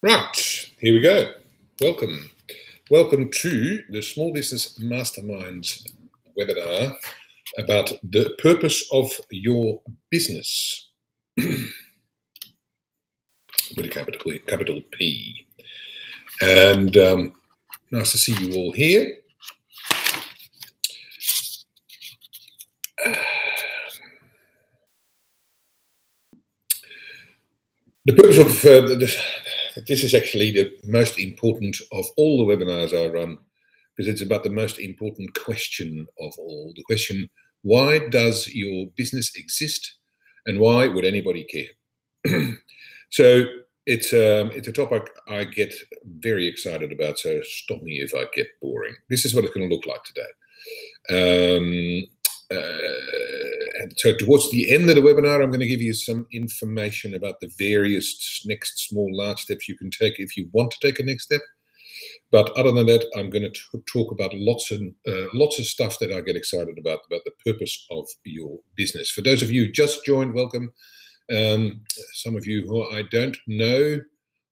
Right, here we go. Welcome. Welcome to the Small Business Masterminds webinar about the purpose of your business. With a capital. Capital P. And um, nice to see you all here. The purpose of uh, the, this is actually the most important of all the webinars I run because it's about the most important question of all. The question, why does your business exist and why would anybody care? so it's um, it's a topic I get very excited about. So stop me if I get boring. This is what it's going to look like today. Um, uh, so towards the end of the webinar, I'm going to give you some information about the various next small, large steps you can take if you want to take a next step. But other than that, I'm going to talk about lots and uh, lots of stuff that I get excited about about the purpose of your business. For those of you just joined, welcome. Um, some of you who I don't know,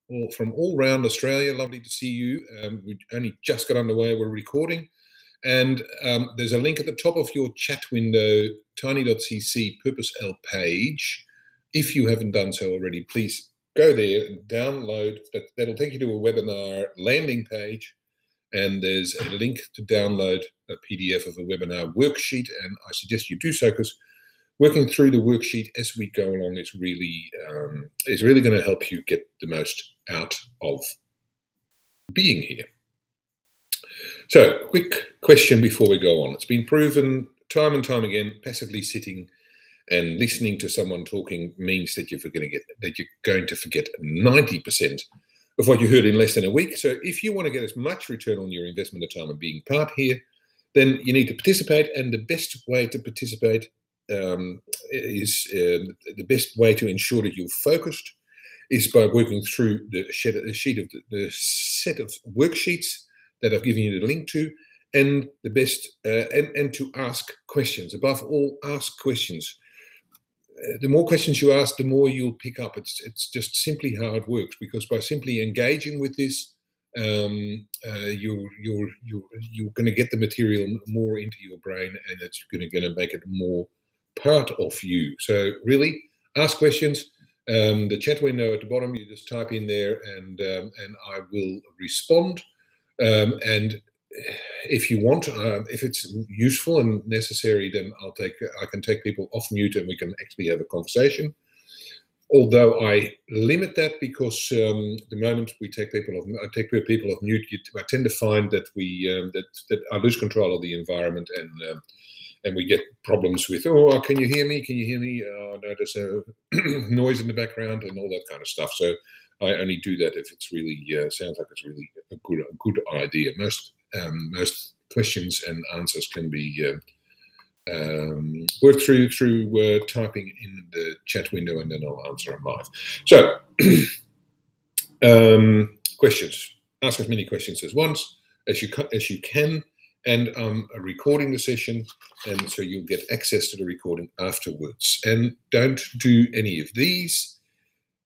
or from all around Australia, lovely to see you. Um, we only just got underway. We're recording. And um, there's a link at the top of your chat window, tiny.cc Purpose L page. If you haven't done so already, please go there and download. That, that'll take you to a webinar landing page. And there's a link to download a PDF of a webinar worksheet. And I suggest you do so because working through the worksheet as we go along is really um, is really going to help you get the most out of being here. So, quick question before we go on. It's been proven time and time again, passively sitting and listening to someone talking means that you're going to get that you're going to forget 90% of what you heard in less than a week. So, if you want to get as much return on your investment of time and being part here, then you need to participate. And the best way to participate um, is uh, the best way to ensure that you're focused is by working through the sheet of the, the set of worksheets that I've given you the link to, and the best uh, and and to ask questions. Above all, ask questions. Uh, the more questions you ask, the more you'll pick up. It's it's just simply how it works because by simply engaging with this, um, uh, you're you're you're you're going to get the material more into your brain, and it's going to going to make it more part of you. So really, ask questions. Um, the chat window at the bottom, you just type in there, and um, and I will respond. Um, and if you want, uh, if it's useful and necessary, then I'll take I can take people off mute and we can actually have a conversation. Although I limit that because um, the moment we take people off, I take people off mute, I tend to find that we um, that that I lose control of the environment and um, and we get problems with oh can you hear me? Can you hear me? Oh no there's a noise in the background and all that kind of stuff. So I only do that if it's really uh, sounds like it's really a good a good idea. Most um, most questions and answers can be uh, um, worked through through uh, typing in the chat window, and then I'll answer them live. So, um, questions. Ask as many questions as once as you as you can, and I'm recording the session, and so you'll get access to the recording afterwards. And don't do any of these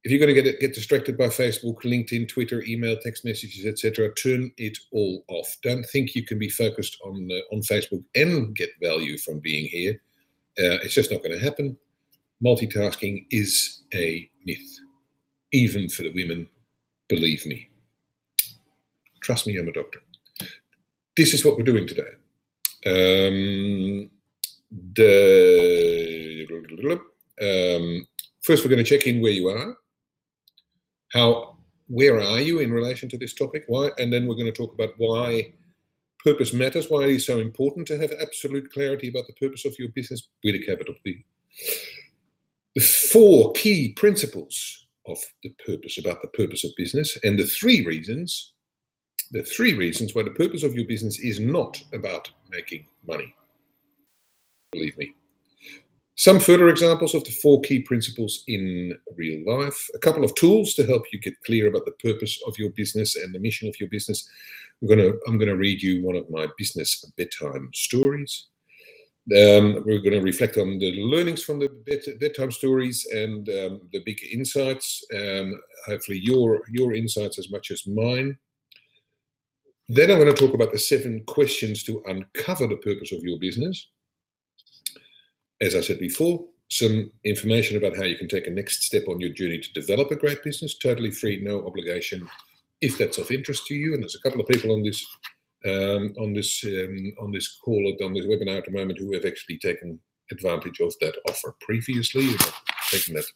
if you're going to get get distracted by Facebook, LinkedIn, Twitter, email, text messages, etc., turn it all off. Don't think you can be focused on uh, on Facebook and get value from being here. Uh, it's just not going to happen. Multitasking is a myth, even for the women. Believe me. Trust me, I'm a doctor. This is what we're doing today. Um, the um, first, we're going to check in where you are how where are you in relation to this topic? Why? And then we're going to talk about why purpose matters, why it is so important to have absolute clarity about the purpose of your business with a capital P. The four key principles of the purpose, about the purpose of business, and the three reasons, the three reasons why the purpose of your business is not about making money. Believe me. Some further examples of the four key principles in real life, a couple of tools to help you get clear about the purpose of your business and the mission of your business. I'm gonna I'm gonna read you one of my business bedtime stories. Um, we're going to reflect on the learnings from the bed, bedtime stories and um, the big insights. Um, hopefully, your your insights as much as mine. Then I'm going to talk about the seven questions to uncover the purpose of your business. As I said before, some information about how you can take a next step on your journey to develop a great business, totally free, no obligation, if that's of interest to you. And there's a couple of people on this um, on this um, on this call on this webinar at the moment who have actually taken advantage of that offer previously, taken that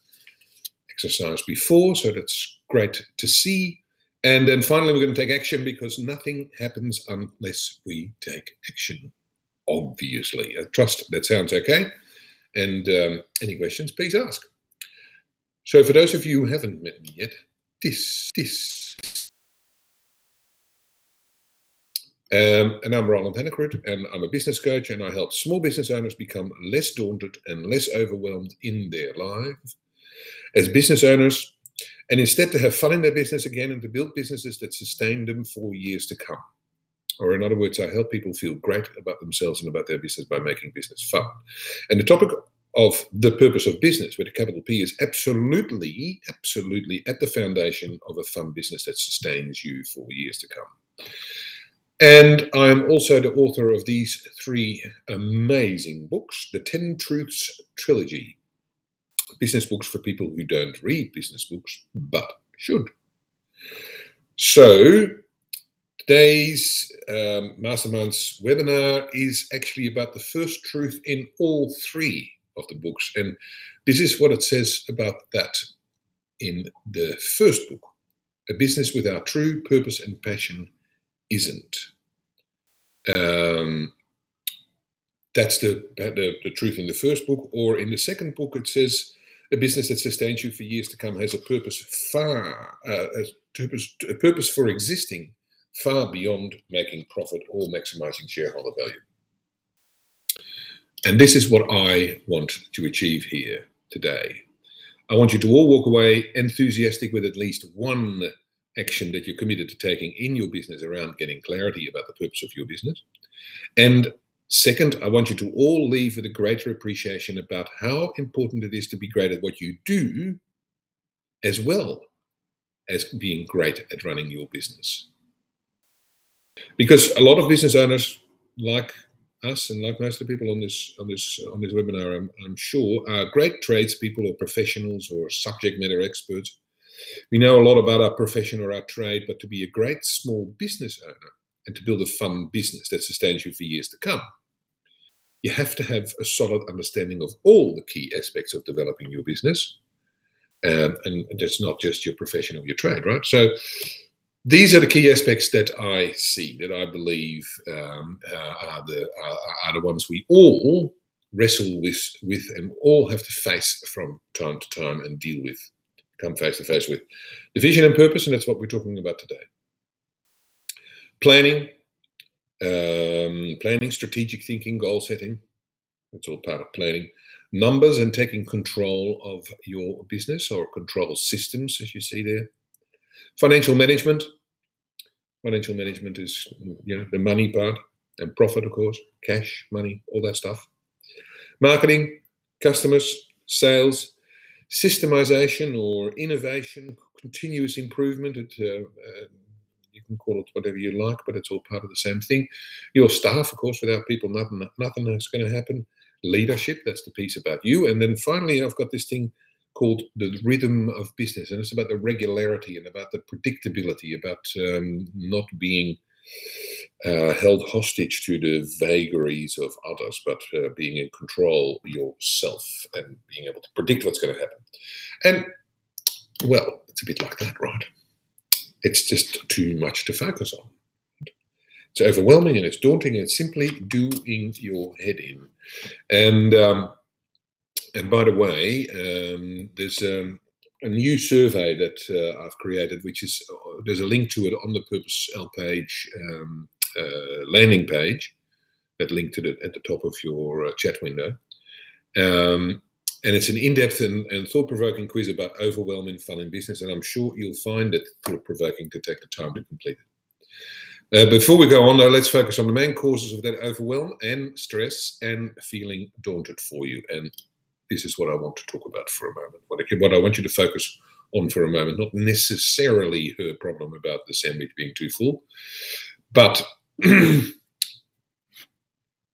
exercise before. So that's great to see. And then finally, we're going to take action because nothing happens unless we take action. Obviously, I trust that sounds okay. And um, any questions, please ask. So, for those of you who haven't met me yet, this this Um, and I'm Roland Hanekroot, and I'm a business coach, and I help small business owners become less daunted and less overwhelmed in their lives as business owners, and instead to have fun in their business again and to build businesses that sustain them for years to come. Or, in other words, I help people feel great about themselves and about their business by making business fun. And the topic of the purpose of business with a capital P is absolutely, absolutely at the foundation of a fun business that sustains you for years to come. And I'm also the author of these three amazing books the 10 Truths Trilogy business books for people who don't read business books but should. So, today's um, Masterminds webinar is actually about the first truth in all three of the books. And this is what it says about that in the first book A Business Without True Purpose and Passion isn't. Um, that's the, the, the truth in the first book. Or in the second book, it says a business that sustains you for years to come has a purpose far uh, a purpose a purpose for existing far beyond making profit or maximizing shareholder value. And this is what I want to achieve here today. I want you to all walk away enthusiastic with at least one action that you're committed to taking in your business around getting clarity about the purpose of your business. And second, I want you to all leave with a greater appreciation about how important it is to be great at what you do, as well as being great at running your business. Because a lot of business owners, like us and like most of the people on this on this on this webinar, I'm, I'm sure, are great tradespeople or professionals or subject matter experts we know a lot about our profession or our trade, but to be a great small business owner and to build a fun business that sustains you for years to come, you have to have a solid understanding of all the key aspects of developing your business. Um, and that's not just your profession or your trade, right? So these are the key aspects that I see, that I believe um, uh, are, the, are, are the ones we all wrestle with, with and all have to face from time to time and deal with come face to face with. The vision and purpose, and that's what we're talking about today. Planning, um, planning, strategic thinking, goal setting. That's all part of planning. Numbers and taking control of your business or control systems, as you see there. Financial management. Financial management is you know the money part and profit, of course, cash, money, all that stuff. Marketing, customers, sales, systemization or innovation, continuous improvement. Uh, uh, you can call it whatever you like, but it's all part of the same thing. Your staff, of course, without people, nothing, nothing is going to happen. Leadership, that's the piece about you. And then finally, I've got this thing called the rhythm of business, and it's about the regularity and about the predictability, about um, not being uh, held hostage to the vagaries of others, but uh, being in control yourself and being able to predict what's going to happen. And well, it's a bit like that, right? It's just too much to focus on. It's overwhelming and it's daunting, and it's simply doing your head in. And um, and by the way, um, there's um, a new survey that uh, I've created, which is uh, there's a link to it on the Purpose L page um, uh, landing page, that link to the at the top of your uh, chat window. Um, and it's an in-depth and, and, thought-provoking quiz about overwhelming fun in business, and I'm sure you'll find it thought-provoking to take the time to complete it. Uh, before we go on, though, let's focus on the main causes of that overwhelm and stress and feeling daunted for you. And this is what I want to talk about for a moment. What I, what I want you to focus on for a moment, not necessarily her problem about the sandwich being too full, but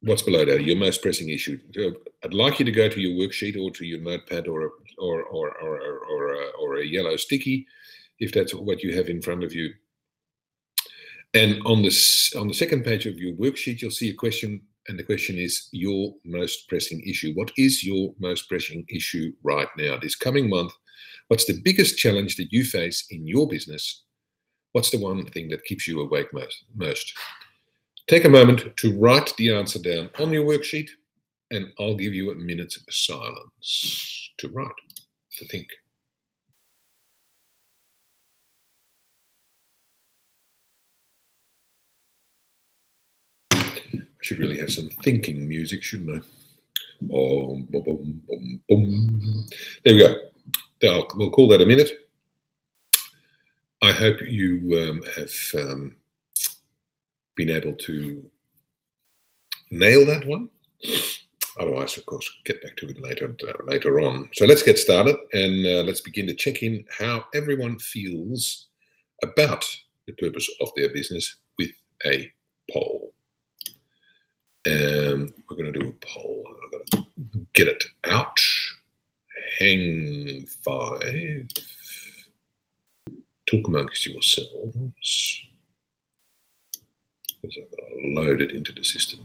what's below that? Your most pressing issue. Uh, I'd like you to go to your worksheet or to your notepad or a, or or or or, or, a, or a yellow sticky, if that's what you have in front of you. And on this on the second page of your worksheet, you'll see a question, and the question is your most pressing issue. What is your most pressing issue right now? This coming month, what's the biggest challenge that you face in your business? What's the one thing that keeps you awake most? Take a moment to write the answer down on your worksheet, and I'll give you a minute's silence to write, to think. I should really have some thinking music, shouldn't I? Boom, boom, boom. There we go. We'll call that a minute. I hope you um, have um, been able to nail that one. Otherwise, of course, get back to it later uh, later on. So let's get started and uh, let's begin to check in how everyone feels about the purpose of their business with a poll. And we're going to do a poll. I'm going to get it out. Hang five. Talk amongst yourselves Because I've got to load it into the system.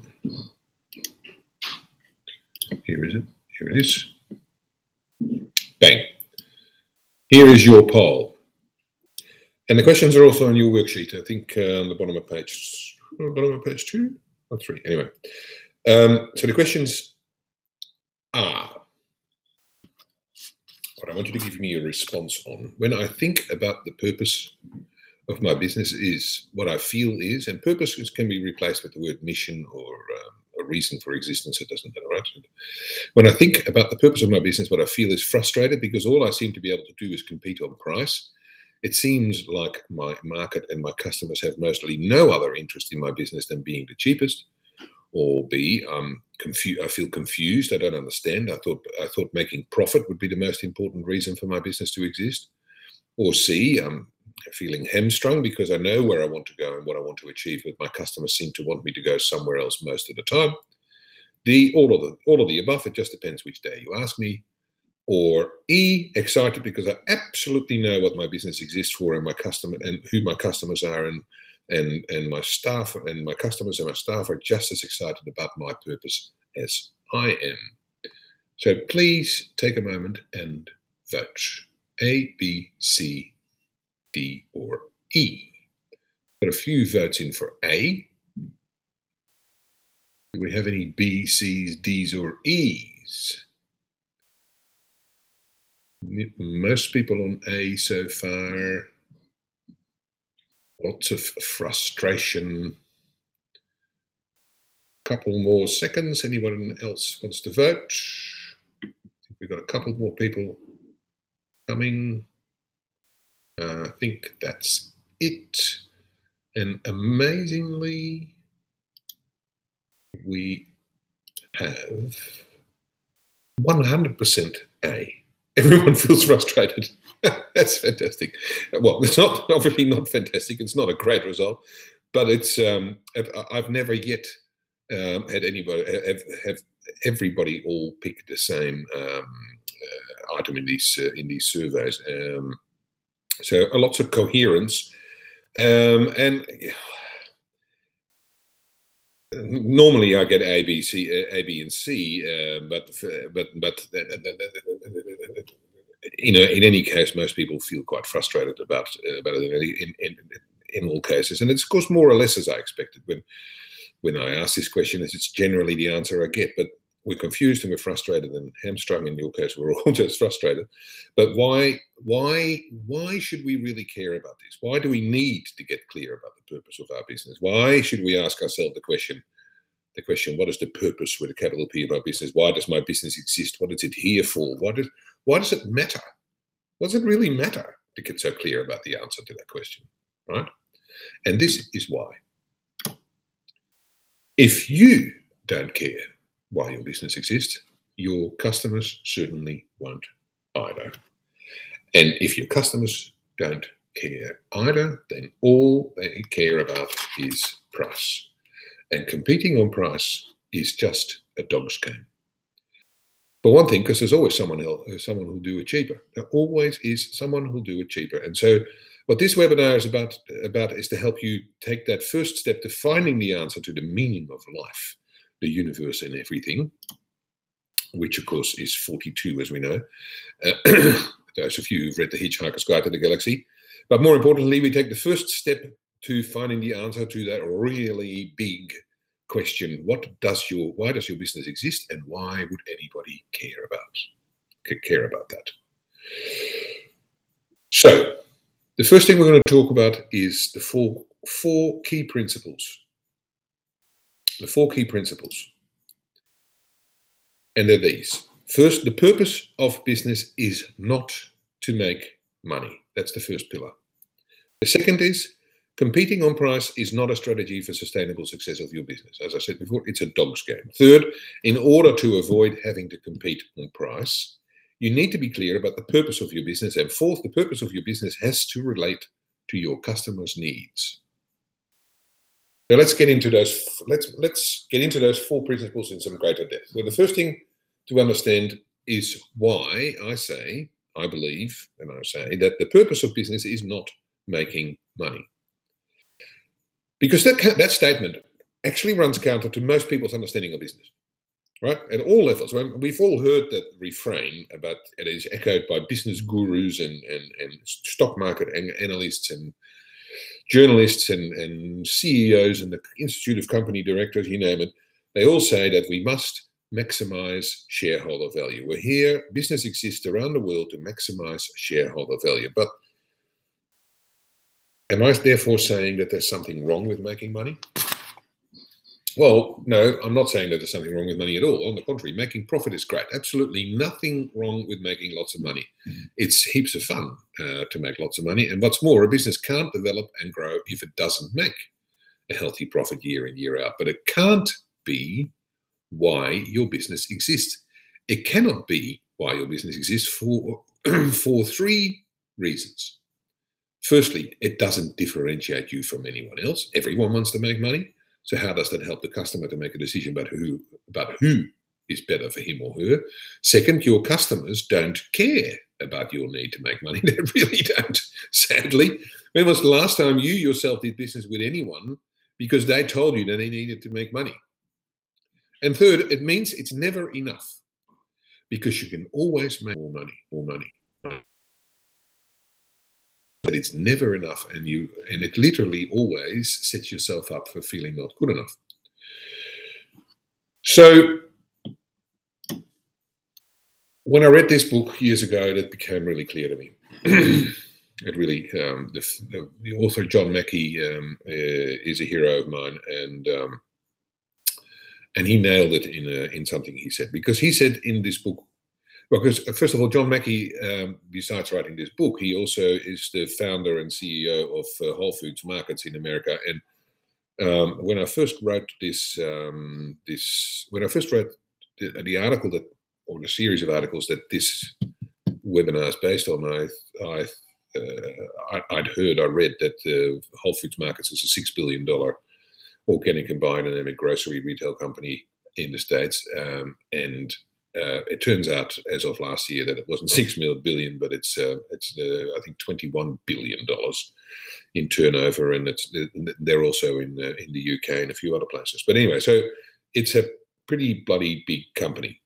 Here is it. Here it is. Bang. Here is your poll. And the questions are also on your worksheet. I think uh, on the bottom of page, bottom of page two or three. Anyway, um, so the questions are what I want you to give me a response on. When I think about the purpose of my business is what I feel is, and purpose can be replaced with the word mission or um, a reason for existence. It doesn't matter, right? When I think about the purpose of my business, what I feel is frustrated because all I seem to be able to do is compete on price. It seems like my market and my customers have mostly no other interest in my business than being the cheapest. Or B, I'm um, confused. I feel confused. I don't understand. I thought I thought making profit would be the most important reason for my business to exist. Or C, I'm um, feeling hamstrung because I know where I want to go and what I want to achieve, but my customers seem to want me to go somewhere else most of the time. The all of the all of the above. It just depends which day you ask me. Or E, excited because I absolutely know what my business exists for and my customer and who my customers are and and and my staff and my customers and my staff are just as excited about my purpose as I am. So please take a moment and vote. A, B, C, D, or E. Got a few votes in for A. Do we have any B, C's, D's, or E's? Most people on A so far. Lots of frustration. Couple more seconds. Anyone else wants to vote? We've got a couple more people coming. Uh, I think that's it. And amazingly, we have 100% A. Everyone feels frustrated. that's fantastic. Well, it's not obviously not fantastic. It's not a great result, but it's. Um, I've never yet um, had anybody have, have everybody all pick the same um, uh, item in these uh, in these surveys. Um, so a lots of coherence. Um, and normally I get A, B, C, A, B, and C, uh, but but but you know, in any case, most people feel quite frustrated about uh, about it in, in, in all cases, and it's of course more or less as I expected when when I ask this question. It's generally the answer I get, but we're confused and we're frustrated and hamstrung in your case we're all just frustrated. But why why why should we really care about this? Why do we need to get clear about the purpose of our business? Why should we ask ourselves the question the question what is the purpose with a capital p of our business? Why does my business exist? What is it here for? What is why does it matter does it really matter to get so clear about the answer to that question right and this is why If you don't care why your business exists, your customers certainly won't either. And if your customers don't care either, then all they care about is price. And competing on price is just a dog's game. For one thing, because there's always someone else, someone who'll do it cheaper. There always is someone who'll do it cheaper. And so what this webinar is about, about is to help you take that first step to finding the answer to the meaning of life, the universe and everything, which of course is 42 as we know. Uh, those of you who've read The Hitchhiker's Guide to the Galaxy. But more importantly, we take the first step to finding the answer to that really big question what does your why does your business exist and why would anybody care about care about that? So the first thing we're going to talk about is the four four key principles. The four key principles. And they're these. First the purpose of business is not to make money. That's the first pillar. The second is Competing on price is not a strategy for sustainable success of your business. As I said before, it's a dog's game. Third, in order to avoid having to compete on price, you need to be clear about the purpose of your business. And fourth, the purpose of your business has to relate to your customers' needs. Now let's get into those. Let's let's get into those four principles in some greater depth. So the first thing to understand is why I say, I believe, and I say that the purpose of business is not making money because that that statement actually runs counter to most people's understanding of business, right? At all levels. We've all heard that refrain about it is echoed by business gurus and and, and stock market analysts and journalists and, and CEOs and the Institute of Company Directors, you name it. They all say that we must maximize shareholder value. We're here, business exists around the world to maximize shareholder value. But Am I therefore saying that there's something wrong with making money? Well, no, I'm not saying that there's something wrong with money at all. On the contrary, making profit is great. Absolutely nothing wrong with making lots of money. It's heaps of fun uh, to make lots of money. And what's more, a business can't develop and grow if it doesn't make a healthy profit year in, year out. But it can't be why your business exists. It cannot be why your business exists for, for three reasons. Firstly, it doesn't differentiate you from anyone else. Everyone wants to make money. So how does that help the customer to make a decision about who about who is better for him or her? Second, your customers don't care about your need to make money. They really don't. Sadly, when was the last time you yourself did business with anyone because they told you that they needed to make money? And third, it means it's never enough because you can always make more money, more money but it's never enough and you and it literally always sets yourself up for feeling not good enough. So when i read this book years ago that became really clear to me. It really um, the, the, the, author john mackey um, uh, is a hero of mine and um, and he nailed it in a, in something he said because he said in this book because uh, first of all, John Mackey, um, besides writing this book, he also is the founder and CEO of uh, Whole Foods Markets in America. And um, when I first wrote this, um, this when I first wrote the, the, article that, or the series of articles that this webinar is based on, I, I, uh, I would heard, I read that uh, Whole Foods Markets is a six billion dollar organic and biodynamic grocery retail company in the states, um, and uh, it turns out, as of last year, that it wasn't six billion, but it's uh, it's uh, I think twenty one billion dollars in turnover, and it's they're also in uh, in the UK and a few other places. But anyway, so it's a pretty bloody big company.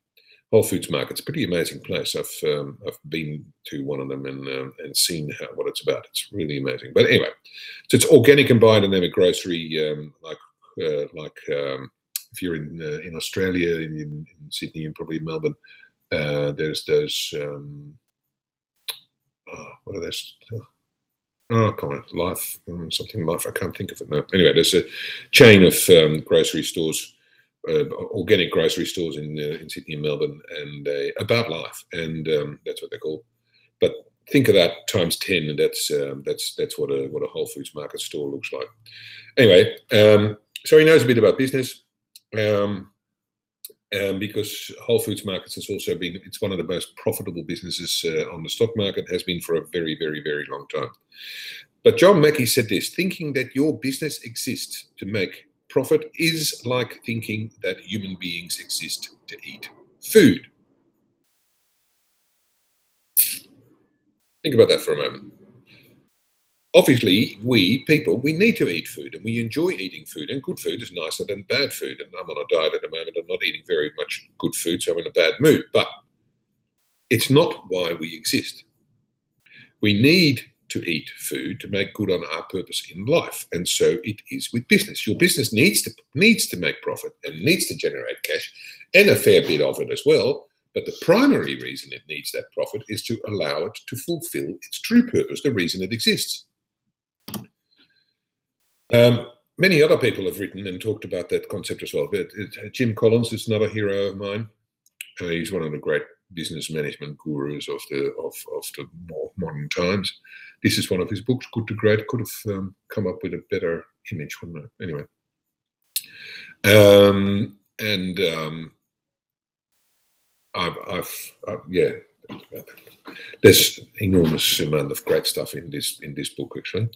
Whole Foods Market's a pretty amazing place. I've um, I've been to one of them and um, and seen how, what it's about. It's really amazing. But anyway, so it's organic and biodynamic grocery, um, like uh, like um, if you're in uh, in Australia, in, in, Sydney, and probably Melbourne, uh, there's those um, oh, what are those? Oh, come on, life um, something life. I can't think of it now. Anyway, there's a chain of um, grocery stores, uh, organic grocery stores in uh, in Sydney and Melbourne, and about life, and um, that's what they're called. But think of that times ten, and that's um, that's that's what a what a Whole Foods market store looks like. Anyway, um, so he knows a bit about business Um, um, because Whole Foods Markets has also been, it's one of the most profitable businesses uh, on the stock market, has been for a very, very, very long time. But John Mackey said this thinking that your business exists to make profit is like thinking that human beings exist to eat food. Think about that for a moment obviously we people we need to eat food and we enjoy eating food and good food is nicer than bad food. And i'm on a diet at the moment i'm not eating very much good food so i'm in a bad mood. But it's not why we exist. We need to eat food to make good on our purpose in life and so it is with business. Your business needs to needs to make profit and needs to generate cash and a fair bit of it as well but the primary reason it needs that profit is to allow it to fulfill its true purpose the reason it exists um, many other people have written and talked about that concept as well. But uh, Jim Collins is another hero of mine. Uh, he's one of the great business management gurus of the of, of the more modern times. This is one of his books, Good to Great. Could have um, come up with a better image, wouldn't it? Anyway, um, and um, I've, I've, I've, yeah, there's enormous amount of great stuff in this in this book actually.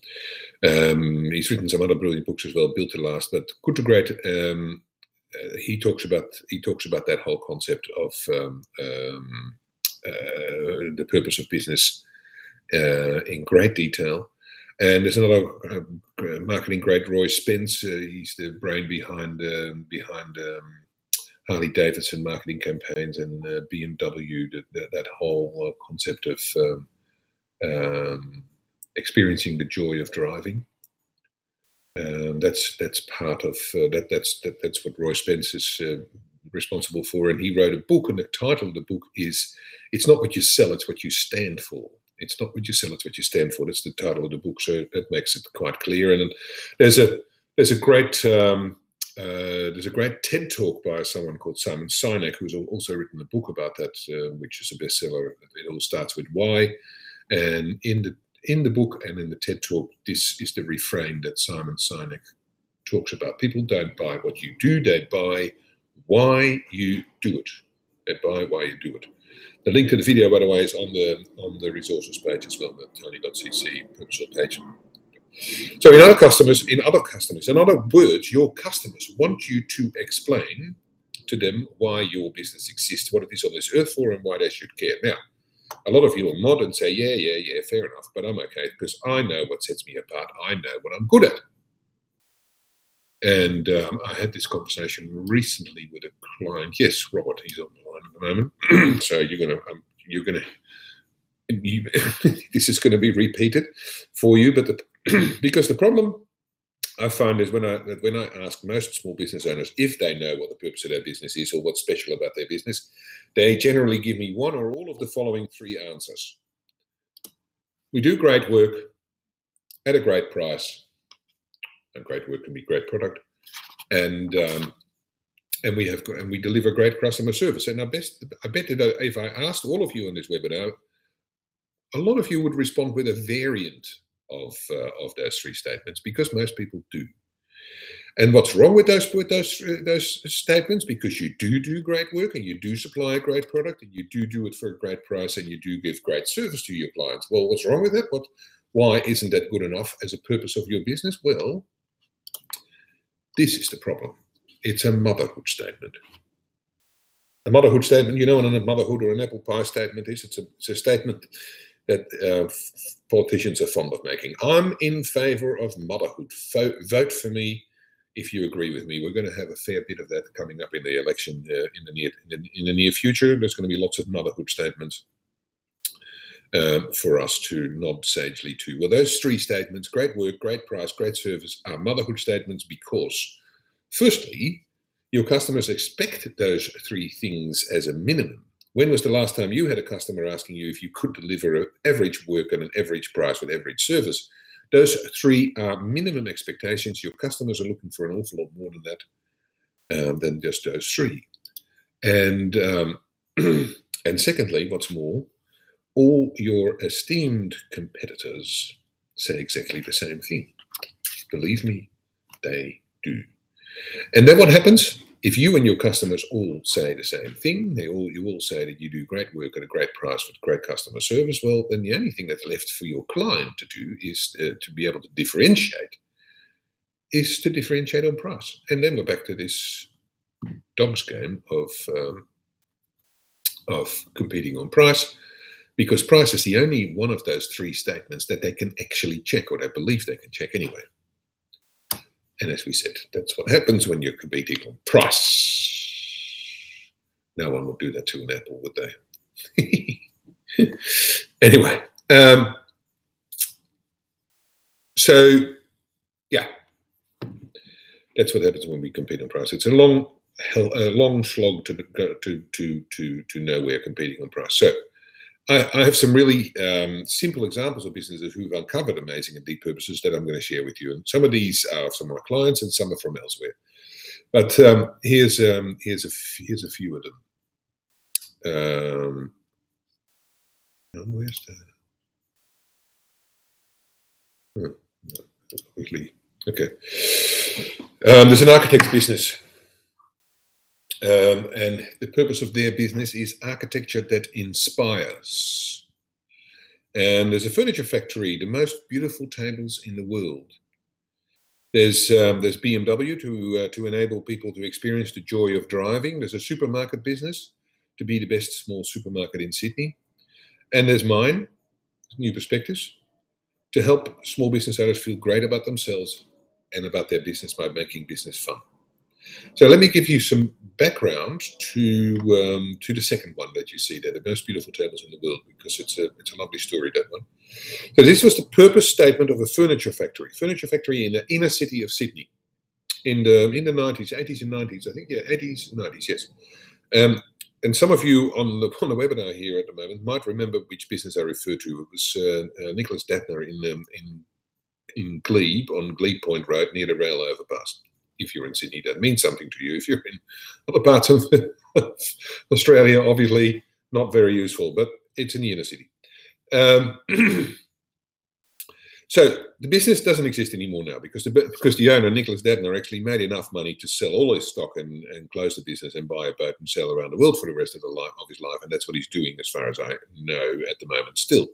Um, he's written some other brilliant books as well, Built to Last, but Good to Great. Um, uh, he talks about he talks about that whole concept of um, um uh, the purpose of business uh, in great detail. And there's another uh, marketing great, Roy Spence. he's the brain behind um, behind um, Harley Davidson marketing campaigns and uh, BMW, that, that, whole uh, concept of um, um, experiencing the joy of driving. Um, that's that's part of uh, that. That's that, that's what Roy Spence is uh, responsible for, and he wrote a book, and the title of the book is "It's not what you sell; it's what you stand for." It's not what you sell; it's what you stand for. That's the title of the book, so that makes it quite clear. And there's a there's a great um, uh, there's a great TED talk by someone called Simon Sinek, who's also written a book about that, uh, which is a bestseller. It all starts with why, and in the in the book and in the TED talk, this is the refrain that Simon Sinek talks about. People don't buy what you do; they buy why you do it. They buy why you do it. The link to the video, by the way, is on the on the resources page as well, the tiny.cc purpose page. So in other customers, in other customers, in other words, your customers want you to explain to them why your business exists, what it is on this earth for, and why they should care. Now, a lot of you will nod and say, "Yeah, yeah, yeah, fair enough," but I'm okay because I know what sets me apart. I know what I'm good at. And um, I had this conversation recently with a client. Yes, Robert, he's on the line at the moment. so you're gonna, um, you're gonna, you, this is going to be repeated for you. But the because the problem I find is when I when I ask most small business owners if they know what the purpose of their business is or what's special about their business, they generally give me one or all of the following three answers. We do great work at a great price, and great work can be great product, and um, and we have and we deliver great customer service. And I best I bet that if I asked all of you on this webinar, a lot of you would respond with a variant of uh, of those three statements because most people do. And what's wrong with those with those uh, those statements? Because you do do great work and you do supply a great product and you do do it for a great price and you do give great service to your clients. Well, what's wrong with that? What why isn't that good enough as a purpose of your business? Well, this is the problem. It's a motherhood statement. A motherhood statement, you know what a motherhood or an apple pie statement is? It's a, it's a statement that uh, politicians are fond of making. I'm in favor of motherhood. Vote, vote for me if you agree with me. We're going to have a fair bit of that coming up in the election uh, in the near in the, in the, near future. There's going to be lots of motherhood statements. Um, for us to nod sagely to. Well, those three statements great work, great price, great service are motherhood statements because, firstly, your customers expect those three things as a minimum. When was the last time you had a customer asking you if you could deliver an average work at an average price with average service? Those three are minimum expectations. Your customers are looking for an awful lot more than that, um, than just those three. And um, and secondly, what's more, all your esteemed competitors say exactly the same thing. Believe me, they do. And then what happens? If you and your customers all say the same thing, they all you all say that you do great work at a great price with great customer service, well, then the only thing that's left for your client to do is uh, to be able to differentiate, is to differentiate on price. And then we're back to this dog's game of um, of competing on price, because price is the only one of those three statements that they can actually check, or they believe they can check anyway. And as we said, that's what happens when you're competing on price. No one would do that to an apple, would they? anyway, um, so yeah, that's what happens when we compete on price. It's a long, a long slog to to to to to know we're competing on price. So I, I have some really um, simple examples of businesses who've uncovered amazing and deep purposes that I'm going to share with you. And some of these are from my clients, and some are from elsewhere. But um, here's um, here's a here's a few of them. Um, where's the? Hmm, quickly. Okay. Um, there's an architect's business um, and the purpose of their business is architecture that inspires. And there's a furniture factory, the most beautiful tables in the world. There's um, there's BMW to uh, to enable people to experience the joy of driving. There's a supermarket business to be the best small supermarket in Sydney, and there's mine, New Perspectives, to help small business owners feel great about themselves and about their business by making business fun. So let me give you some background to um, to the second one that you see there, the most beautiful tables in the world, because it's a it's a lovely story that one. So this was the purpose statement of a furniture factory, furniture factory in the inner city of Sydney, in the in the nineties, eighties and nineties, I think, yeah, eighties and nineties, yes. Um, and some of you on the on the webinar here at the moment might remember which business I refer to. It was uh, uh, Nicholas Dattner in um, in in Glebe on Glebe Point Road near the rail overpass if you're in Sydney, that means something to you. If you're in other parts of Australia, obviously not very useful, but it's in the inner city. Um, so the business doesn't exist anymore now because the because the owner Nicholas Dattner actually made enough money to sell all his stock and, and close the business and buy a boat and sail around the world for the rest of the life of his life, and that's what he's doing as far as I know at the moment still.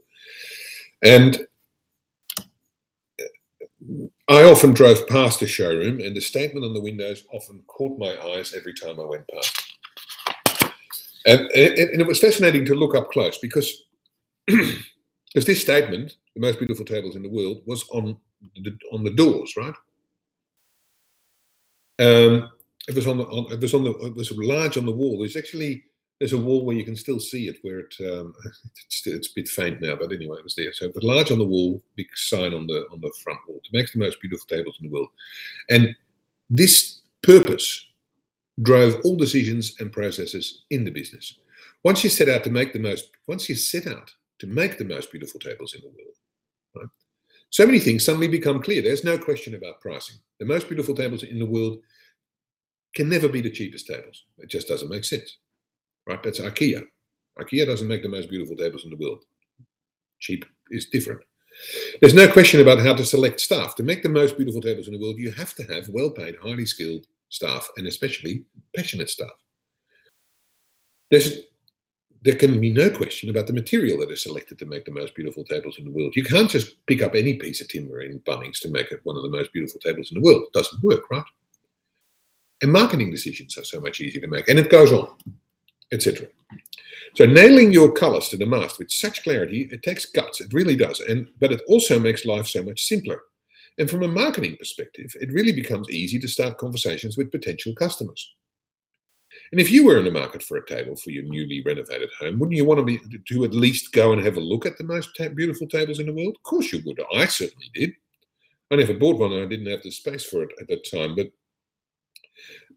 And I often drove past the showroom, and the statement on the windows often caught my eyes every time I went past. And, and, and it was fascinating to look up close because because this statement, the most beautiful tables in the world, was on the, on the doors, right? Um, it was on the on, it was on the it was large on the wall. There's actually there's a wall where you can still see it, where it um, it's, it's, a bit faint now, but anyway, it was there. So, but large on the wall, big sign on the on the front wall to make the most beautiful tables in the world, and this purpose drove all decisions and processes in the business. Once you set out to make the most, once you set out to make the most beautiful tables in the world, right? So many things suddenly become clear. There's no question about pricing. The most beautiful tables in the world can never be the cheapest tables. It just doesn't make sense right? That's IKEA. IKEA doesn't make the most beautiful tables in the world. Cheap is different. There's no question about how to select staff. To make the most beautiful tables in the world, you have to have well paid, highly skilled staff, and especially passionate staff. There's, there can be no question about the material that is selected to make the most beautiful tables in the world. You can't just pick up any piece of timber in Bunnings to make it one of the most beautiful tables in the world. It doesn't work, right? And marketing decisions are so much easier to make. And it goes on etc. So nailing your colors to the mast with such clarity, it takes guts. It really does. And but it also makes life so much simpler. And from a marketing perspective, it really becomes easy to start conversations with potential customers. And if you were in the market for a table for your newly renovated home, wouldn't you want to be to at least go and have a look at the most ta- beautiful tables in the world? Of course you would. I certainly did. I never bought one. I didn't have the space for it at that time, but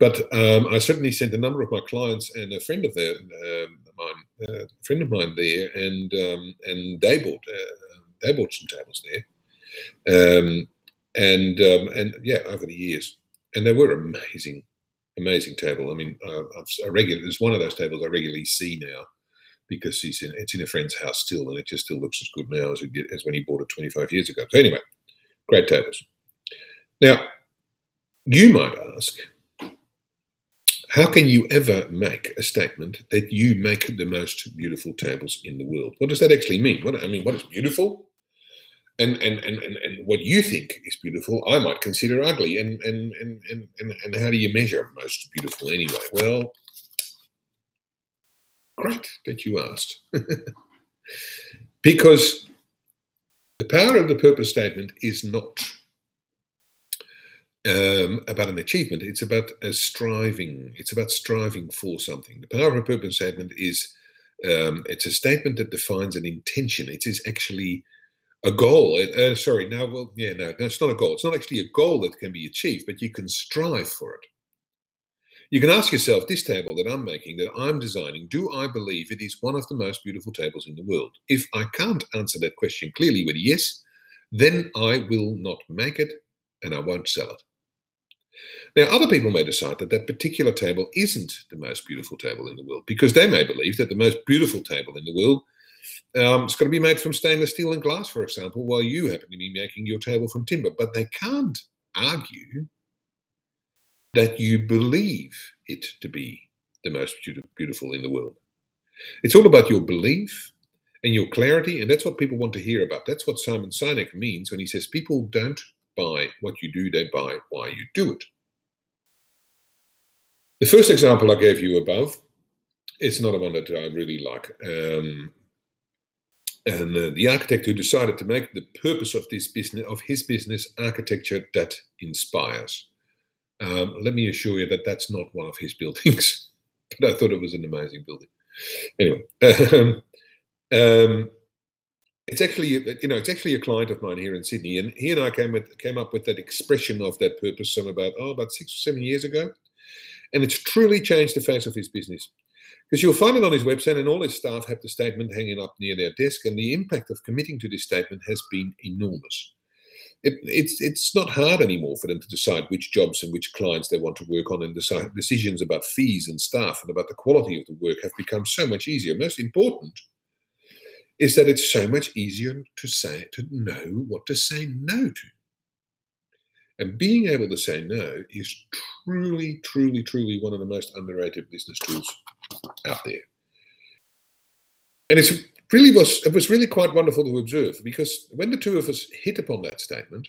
but um, I certainly sent a number of my clients and a friend of um, mine, uh, friend of mine there, and um, and they bought uh, they bought some tables there, um, and um, and yeah, over the years, and they were amazing, amazing table. I mean, uh, I regular there's one of those tables I regularly see now because he's in it's in a friend's house still, and it just still looks as good now as it did as when he bought it 25 years ago. So anyway, great tables. Now, you might ask, how can you ever make a statement that you make the most beautiful tables in the world? What does that actually mean? What I mean, what is beautiful? And and and and, and what you think is beautiful, I might consider ugly. And and and and and, and how do you measure most beautiful anyway? Well, great that you asked. because the power of the purpose statement is not um, about an achievement. It's about striving. It's about striving for something. The power of a purpose statement is um, it's a statement that defines an intention. It is actually a goal. Uh, sorry, now, well, yeah, no, it's not a goal. It's not actually a goal that can be achieved, but you can strive for it. You can ask yourself this table that I'm making, that I'm designing, do I believe it is one of the most beautiful tables in the world? If I can't answer that question clearly with yes, then I will not make it and I won't sell it. Now, other people may decide that that particular table isn't the most beautiful table in the world because they may believe that the most beautiful table in the world um, is going to be made from stainless steel and glass, for example, while you happen to be making your table from timber. But they can't argue that you believe it to be the most beautiful in the world. It's all about your belief and your clarity, and that's what people want to hear about. That's what Simon Sinek means when he says people don't buy what you do, they buy why you do it. The first example I gave you above not a one that I really like. Um, and uh, the architect who decided to make the purpose of this business of his business architecture that inspires. Um, let me assure you that that's not one of his buildings, but I thought it was an amazing building. Anyway, um, um, it's actually you know it's actually a client of mine here in Sydney, and he and I came with came up with that expression of that purpose some about oh about six or seven years ago, and it's truly changed the face of his business. Because you'll find it on his website, and all his staff have the statement hanging up near their desk, and the impact of committing to this statement has been enormous. It, it's it's not hard anymore for them to decide which jobs and which clients they want to work on, and decide decisions about fees and staff and about the quality of the work have become so much easier. Most important is that it's so much easier to say to know what to say no to. And being able to say no is truly, truly, truly one of the most underrated business tools out there. And it's really was it was really quite wonderful to observe because when the two of us hit upon that statement,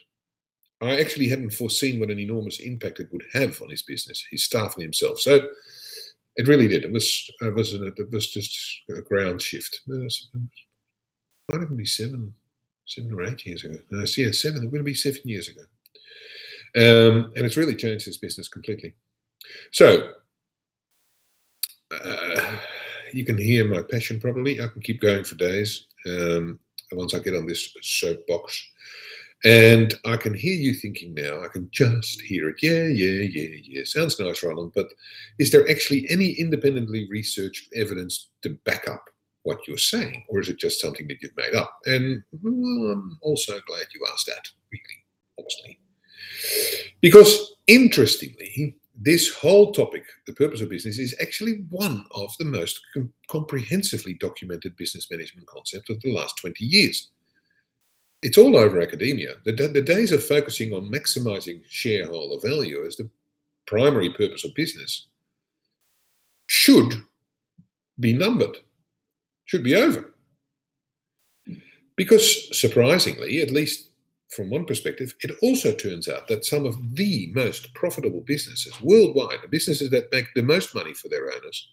I actually hadn't foreseen what an enormous impact it would have on his business, his staff, and himself. So it really did. It was it was it was just a ground shift. It was, it might even be seven, seven or eight years ago. No, yeah, seven. It would be seven years ago. Um, and it's really changed his business completely. So uh, you can hear my passion probably. I can keep going for days um, once I get on this soapbox. And I can hear you thinking now, I can just hear it. Yeah, yeah, yeah, yeah. Sounds nice, Roland. But is there actually any independently researched evidence to back up what you're saying? Or is it just something that you've made up? And well, I'm also glad you asked that, really, honestly. Because interestingly, this whole topic, the purpose of business, is actually one of the most com- comprehensively documented business management concepts of the last 20 years. It's all over academia. The, the days of focusing on maximizing shareholder value as the primary purpose of business should be numbered, should be over. Because surprisingly, at least from one perspective, it also turns out that some of the most profitable businesses worldwide, the businesses that make the most money for their owners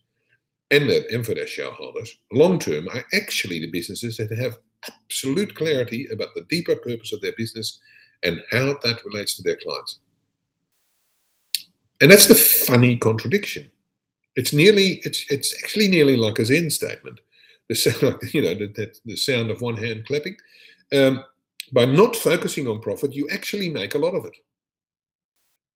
and, their, and for their shareholders, long term, are actually the businesses that have absolute clarity about the deeper purpose of their business and how that relates to their clients. And that's the funny contradiction. It's nearly, it's it's actually nearly like a Zen statement. The sound, you know, the, the sound of one hand clapping. Um, by not focusing on profit, you actually make a lot of it.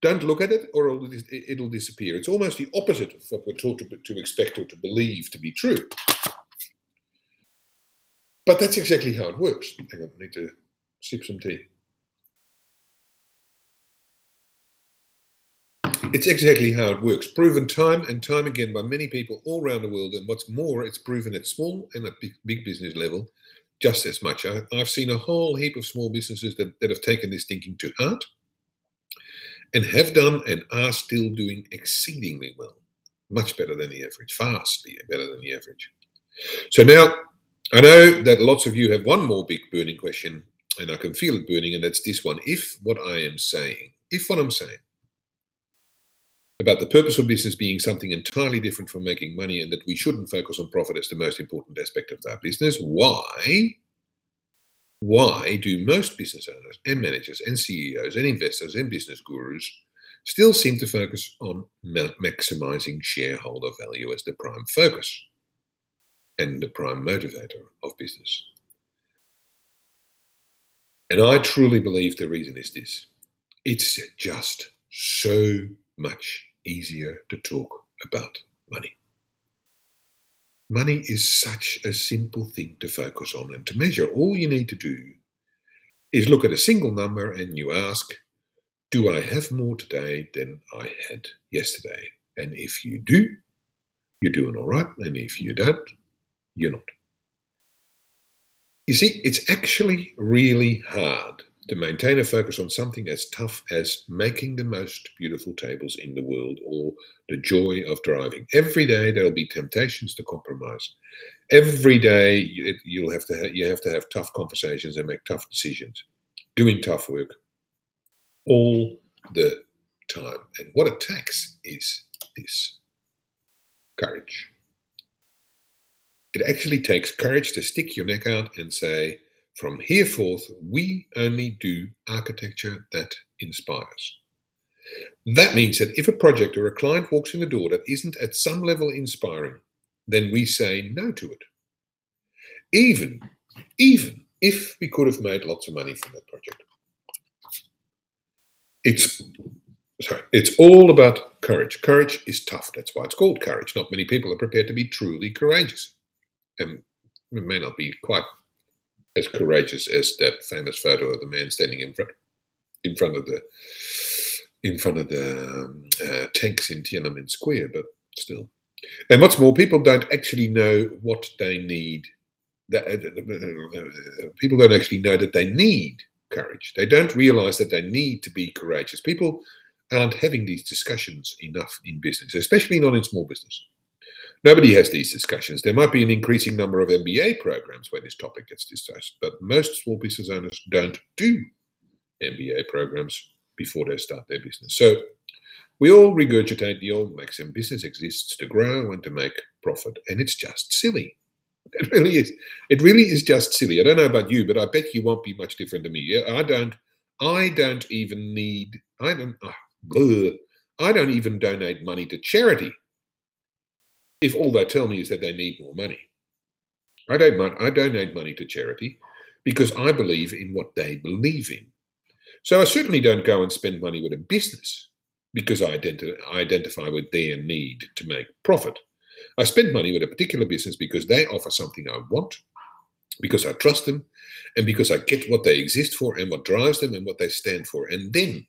Don't look at it or it'll, disappear. It's almost the opposite of what we're taught to, to expect or to believe to be true. But that's exactly how it works. Hang on, I need to sip some tea. It's exactly how it works. Proven time and time again by many people all around the world. And what's more, it's proven at small and at big business level just as much. I, have seen a whole heap of small businesses that, that have taken this thinking to heart and have done and are still doing exceedingly well. much better than the average, vastly better than the average. So now I know that lots of you have one more big burning question, and I can feel it burning, and that's this one. If what I am saying, if what I'm saying about the purpose of business being something entirely different from making money and that we shouldn't focus on profit as the most important aspect of our business, why? Why do most business owners and managers and CEOs and investors and business gurus still seem to focus on maximizing shareholder value as the prime focus and the prime motivator of business? And I truly believe the reason is this it's just so much easier to talk about money. Money is such a simple thing to focus on and to measure. All you need to do is look at a single number and you ask, Do I have more today than I had yesterday? And if you do, you're doing all right. And if you don't, you're not. You see, it's actually really hard to maintain a focus on something as tough as making the most beautiful tables in the world or the joy of driving. Every day there'll be temptations to compromise. Every day you'll have to have, you have to have tough conversations and make tough decisions, doing tough work all the time. And what it takes is this courage. It actually takes courage to stick your neck out and say, from here forth, we only do architecture that inspires. That means that if a project or a client walks in the door that isn't at some level inspiring, then we say no to it. Even, even if we could have made lots of money from that project. It's sorry, it's all about courage. Courage is tough. That's why it's called courage. Not many people are prepared to be truly courageous. And it may not be quite as courageous as that famous photo of the man standing in front in front of the in front of the um, uh, tanks in Tiananmen Square, but still. And what's more, people don't actually know what they need. That, uh, uh, people don't actually know that they need courage. They don't realize that they need to be courageous. People aren't having these discussions enough in business, especially not in small business. Nobody has these discussions. There might be an increasing number of MBA programs where this topic gets discussed, but most small business owners don't do MBA programs before they start their business. So we all regurgitate the old maxim business exists to grow and to make profit, and it's just silly. It really is. It really is just silly. I don't know about you, but I bet you won't be much different to me. Yeah, I don't. I don't even need. I don't. Uh, I don't even donate money to charity if all they tell me is that they need more money. I don't, I donate money to charity because I believe in what they believe in. So I certainly don't go and spend money with a business because I identi- identify with their need to make profit. I spend money with a particular business because they offer something I want, because I trust them, and because I get what they exist for and what drives them and what they stand for. And then,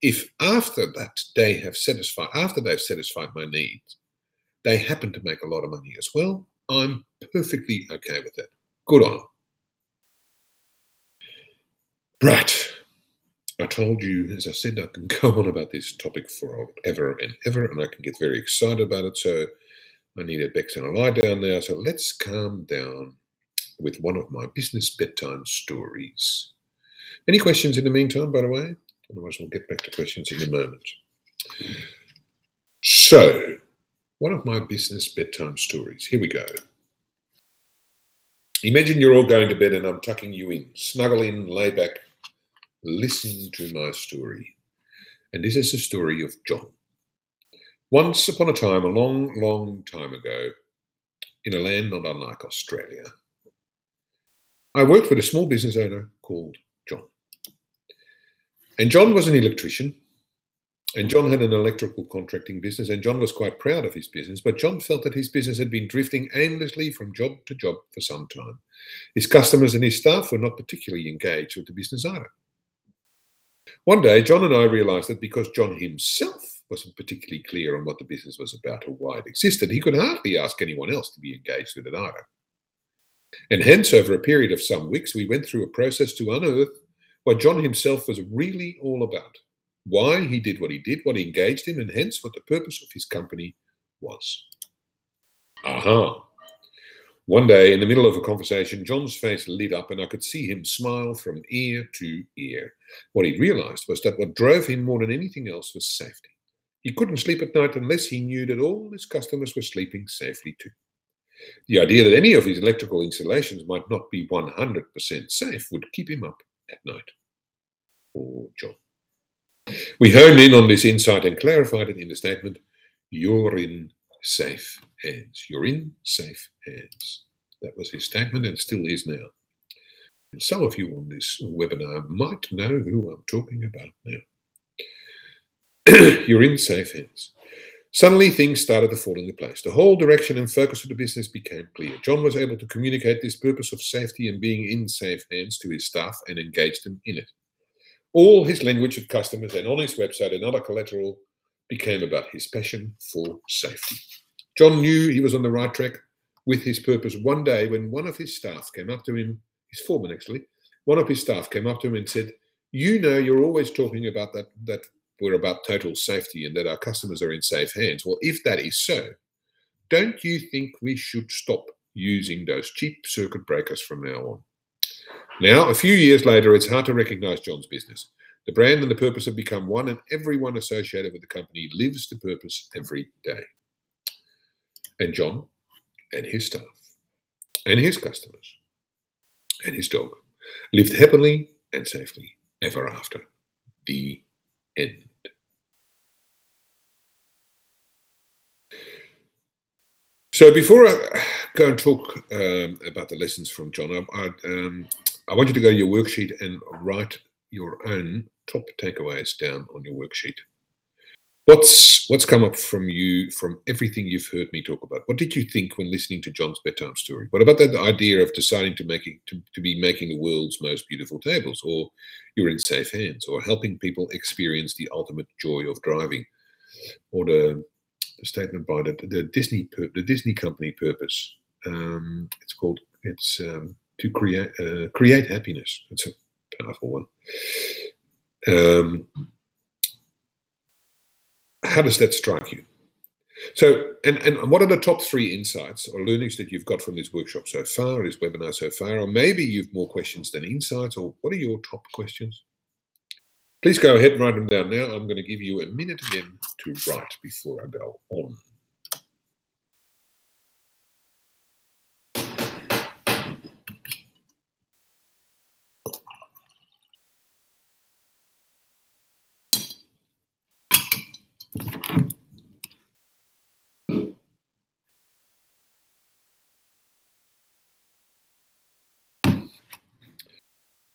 if after that they have satisfied, after they've satisfied my needs, they happen to make a lot of money as well. I'm perfectly okay with that. Good on them. Right. I told you, as I said, I can go on about this topic forever and ever, and I can get very excited about it. So I need a Bex and a lie down now. So let's calm down with one of my business bedtime stories. Any questions in the meantime, by the way? Otherwise, we'll get back to questions in a moment. So, one of my business bedtime stories. Here we go. Imagine you're all going to bed and I'm tucking you in. Snuggle in, lay back, listen to my story. And this is the story of John. Once upon a time, a long, long time ago, in a land not unlike Australia, I worked with a small business owner called John. And John was an electrician and John had an electrical contracting business, and John was quite proud of his business, but John felt that his business had been drifting aimlessly from job to job for some time. His customers and his staff were not particularly engaged with the business either. One day, John and I realized that because John himself wasn't particularly clear on what the business was about or why it existed, he could hardly ask anyone else to be engaged with it either. And hence, over a period of some weeks, we went through a process to unearth what John himself was really all about why he did what he did, what he engaged him, and hence what the purpose of his company was. Aha. One day, in the middle of a conversation, John's face lit up and I could see him smile from ear to ear. What he realized was that what drove him more than anything else was safety. He couldn't sleep at night unless he knew that all his customers were sleeping safely too. The idea that any of his electrical installations might not be 100% safe would keep him up at night. Poor John. We honed in on this insight and clarified it in the statement You're in safe hands. You're in safe hands. That was his statement and still is now. And some of you on this webinar might know who I'm talking about now. You're in safe hands. Suddenly, things started to fall into place. The whole direction and focus of the business became clear. John was able to communicate this purpose of safety and being in safe hands to his staff and engage them in it. All his language with customers and on his website and other collateral became about his passion for safety. John knew he was on the right track with his purpose one day when one of his staff came up to him, his foreman actually, one of his staff came up to him and said, You know, you're always talking about that, that we're about total safety and that our customers are in safe hands. Well, if that is so, don't you think we should stop using those cheap circuit breakers from now on? Now, a few years later, it's hard to recognize John's business. The brand and the purpose have become one, and everyone associated with the company lives the purpose every day. And John and his staff and his customers and his dog lived happily and safely ever after. The end. So before I go and talk um, about the lessons from John, I, I, um, I want you to go to your worksheet and write your own top takeaways down on your worksheet. What's what's come up from you from everything you've heard me talk about? What did you think when listening to John's bedtime story? What about that idea of deciding to making to, to be making the world's most beautiful tables, or you're in safe hands, or helping people experience the ultimate joy of driving, or the the statement by the, the Disney the Disney company purpose. Um, it's called it's um, to create uh, create happiness. It's a powerful one. Um, how does that strike you? So, and, and what are the top three insights or learnings that you've got from this workshop so far, this webinar so far, or maybe you've more questions than insights, or what are your top questions? Please go ahead and write them down now. I'm going to give you a minute again to write before I go on.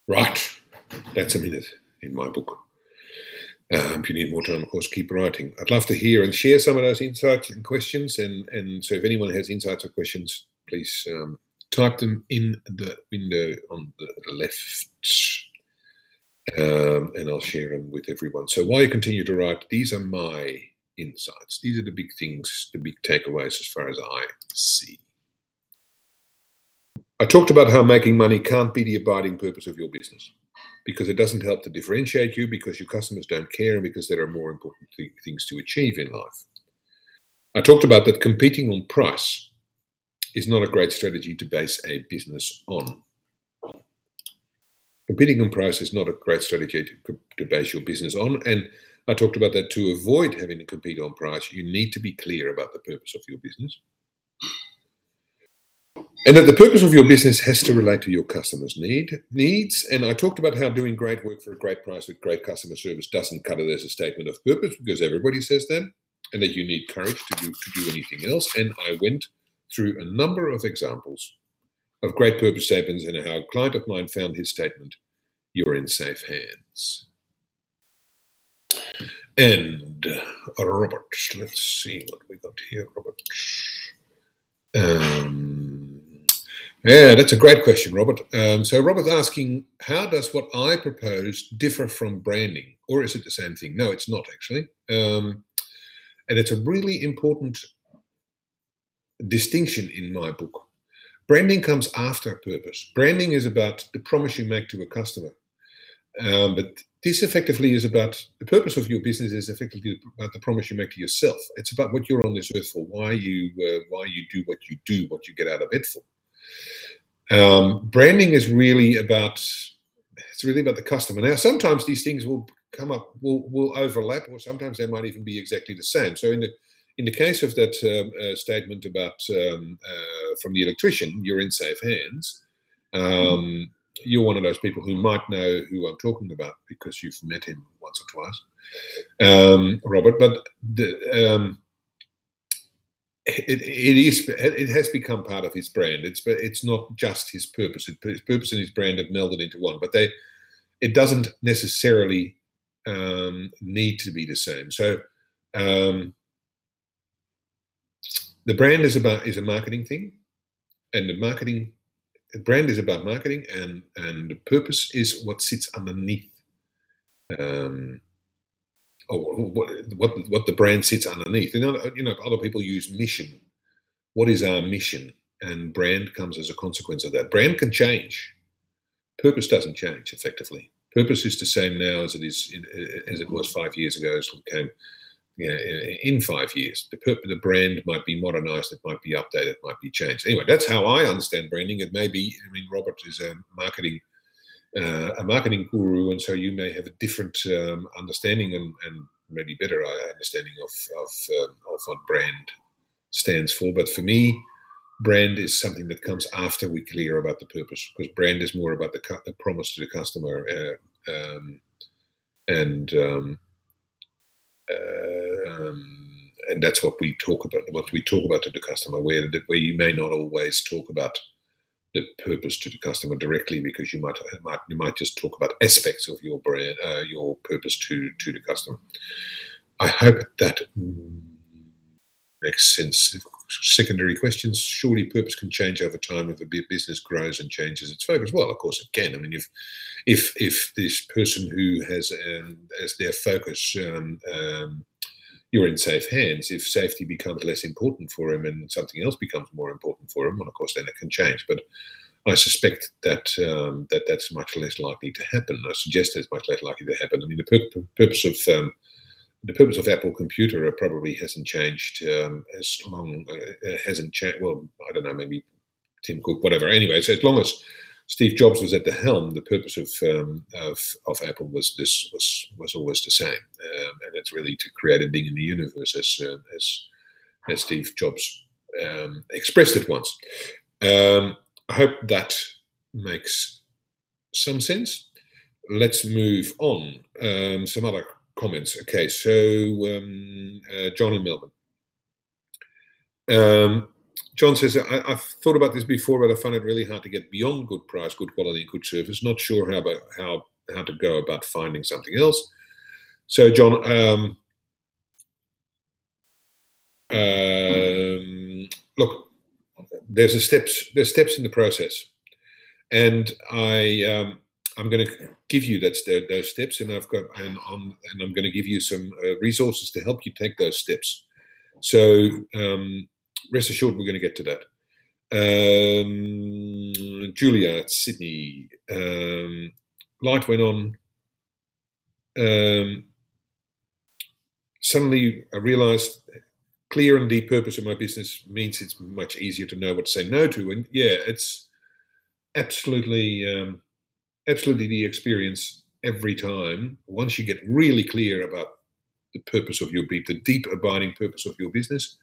Right, that's a minute my book. Um, if you need more time, of course, keep writing. I'd love to hear and share some of those insights and questions. And, and so if anyone has insights or questions, please um, type them in the window on the, the left. Um, and I'll share them with everyone. So while you continue to write, these are my insights. These are the big things, the big takeaways as far as I see. I talked about how making money can't be the abiding purpose of your business because it doesn't help to differentiate you because your customers don't care and because there are more important th- things to achieve in life. I talked about that competing on price is not a great strategy to base a business on. Competing on price is not a great strategy to, to base your business on. And I talked about that to avoid having to compete on price, you need to be clear about the purpose of your business and that the purpose of your business has to relate to your customers' need needs. And I talked about how doing great work for a great price with great customer service doesn't cut it as a statement of purpose because everybody says that, and that you need courage to do to do anything else. And I went through a number of examples of great purpose statements and how a client of mine found his statement, "You're in safe hands." And uh, Robert, let's see what we got here, Robert. Um, yeah, that's a great question, Robert. Um, so Robert's asking, how does what I propose differ from branding, or is it the same thing? No, it's not actually, um, and it's a really important distinction in my book. Branding comes after purpose. Branding is about the promise you make to a customer, um, but this effectively is about the purpose of your business is effectively about the promise you make to yourself. It's about what you're on this earth for, why you uh, why you do what you do, what you get out of it for. Um, branding is really about it's really about the customer. Now, sometimes these things will come up, will will overlap, or sometimes they might even be exactly the same. So in the in the case of that um, uh, statement about um, uh, from the electrician, you're in safe hands. Um, you're one of those people who might know who I'm talking about because you've met him once or twice, um, Robert. But the, um, it, it is it has become part of his brand. It's it's not just his purpose. His purpose and his brand have melded into one. But they it doesn't necessarily um, need to be the same. So um, the brand is about is a marketing thing, and the marketing the brand is about marketing, and and the purpose is what sits underneath. Um, or what, what what the brand sits underneath. You know, you know, other people use mission. What is our mission? And brand comes as a consequence of that. Brand can change. Purpose doesn't change effectively. Purpose is the same now as it is as it was five years ago. As it came know, in five years. The, purpose, the brand might be modernized, it might be updated, it might be changed. Anyway, that's how I understand branding. It may be, I mean, Robert is a marketing uh, a marketing guru, and so you may have a different um, understanding and, and, maybe better uh, understanding of of, um, of what brand stands for. But for me, brand is something that comes after we clear about the purpose, because brand is more about the, the promise to the customer, uh, um, and um, um, and that's what we talk about. What we talk about to the customer, where where you may not always talk about the purpose to the customer directly because you might might you might just talk about aspects of your brand, uh, your purpose to to the customer. I hope that makes sense. Secondary questions. Surely, purpose can change over time if a business grows and changes its focus. Well, of course, it can. I mean, if if if this person who has um, as their focus um, um, you're in safe hands. If safety becomes less important for him and something else becomes more important for him, well, of course, then it can change. But I suspect that um, that that's much less likely to happen. I suggest it's much less likely to happen. I mean, the pur- purpose of um, the purpose of Apple Computer probably hasn't changed um, as long. Uh, hasn't changed. Well, I don't know. Maybe Tim Cook, whatever. Anyway, so as long as Steve Jobs was at the helm, the purpose of um, of, of, Apple was this was was always the same, um, and it's really to create a thing in the universe, as uh, as, as Steve Jobs um, expressed it once. Um, I hope that makes some sense. Let's move on. Um, some other comments. Okay, so uh, John in Melbourne. John says, I, have thought about this before, but I find it really hard to get beyond good price, good quality, good service. Not sure how about how how to go about finding something else. So, John, um, um, look, there's a steps there's steps in the process, and I um, I'm going to give you that those steps, and I've got and on and I'm going to give you some uh, resources to help you take those steps. So um, rest assured, we're going to get to that. Um, Julia, Sydney. Um, light went on. Um, suddenly, I realized clear and deep purpose of my business means it's much easier to know what to say no to. And yeah, it's absolutely, um, absolutely the experience every time. Once you get really clear about the purpose of your the deep abiding purpose of your business,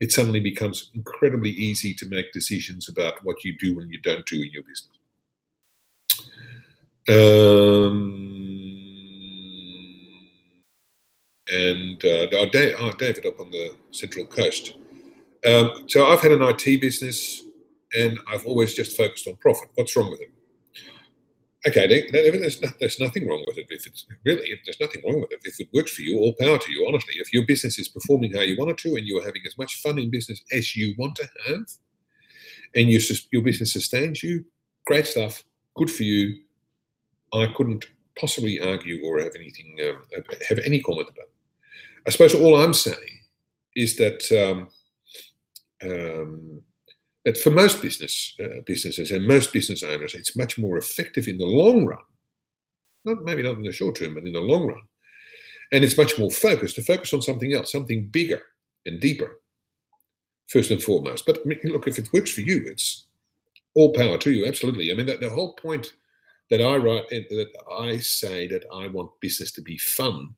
it suddenly becomes incredibly easy to make decisions about what you do and you don't do in your business. Um, and uh, oh, David up on the Central Coast. Um, so I've had an IT business and I've always just focused on profit. What's wrong with it? Okay, there's, there's nothing wrong with it. If it's really, there's nothing wrong with it. If it works for you, all power to you, honestly. If your business is performing how you want it to and you're having as much fun in business as you want to have, and you, your business sustains you, great stuff, good for you. I couldn't possibly argue or have anything, um, have any comment about it. I suppose all I'm saying is that um, um, that for most business uh, businesses and most business owners, it's much more effective in the long run Not maybe not in the short term, but in the long run. And it's much more focused to focus on something else, something bigger and deeper, first and foremost. But look, if it works for you, it's all power to you. Absolutely. I mean, that the whole point that I write that I say that I want business to be fun.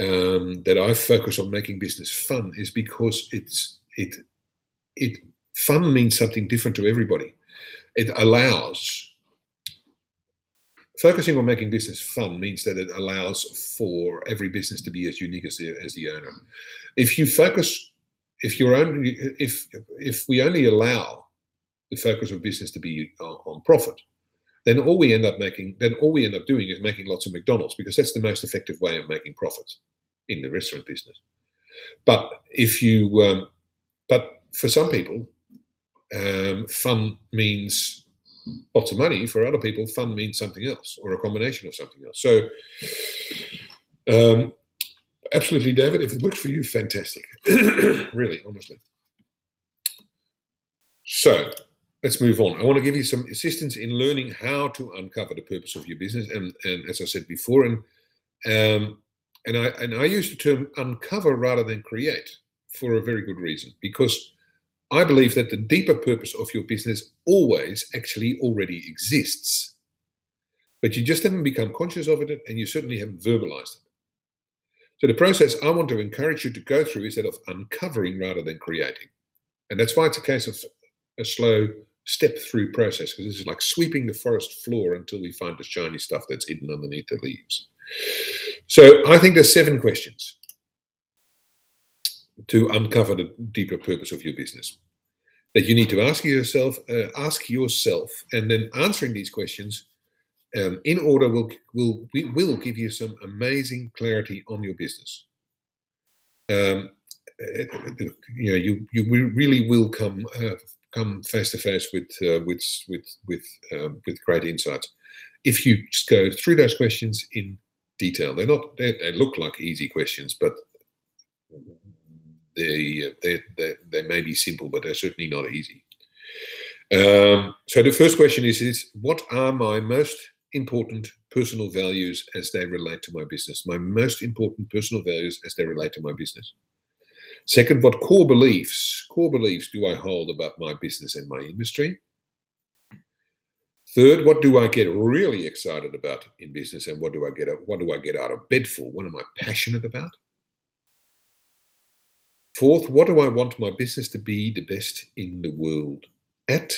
Um, that I focus on making business fun is because it's it it fun means something different to everybody. It allows focusing on making business fun means that it allows for every business to be as unique as the, as the owner. If you focus, if you're only, if if we only allow the focus of business to be on, on profit, then all we end up making, then all we end up doing is making lots of McDonald's because that's the most effective way of making profits in the restaurant business. But if you, um, but for some people, um, fun means lots of money. For other people, fun means something else or a combination of something else. So, um, absolutely, David. If it works for you, fantastic. really, honestly. So, let's move on. I want to give you some assistance in learning how to uncover the purpose of your business. And, and as I said before, and um, and I and I use the term uncover rather than create for a very good reason because I believe that the deeper purpose of your business always actually already exists. But you just haven't become conscious of it and you certainly haven't verbalized it. So the process I want to encourage you to go through is that of uncovering rather than creating. And that's why it's a case of a slow step through process, because this is like sweeping the forest floor until we find the shiny stuff that's hidden underneath the leaves. So I think there's seven questions to uncover the deeper purpose of your business. That you need to ask yourself uh, ask yourself and then answering these questions um, in order will will will give you some amazing clarity on your business. Um, uh, you know you you really will come uh, come face to face with uh, with with with um, with great insights. If you just go through those questions in detail they're not they, they look like easy questions but they, they, they, may be simple, but they're certainly not easy. Um, so the first question is, is what are my most important personal values as they relate to my business? My most important personal values as they relate to my business. Second, what core beliefs, core beliefs do I hold about my business and my industry? Third, what do I get really excited about in business and what do I get what do I get out of bed for? What am I passionate about? Fourth, what do I want my business to be the best in the world at?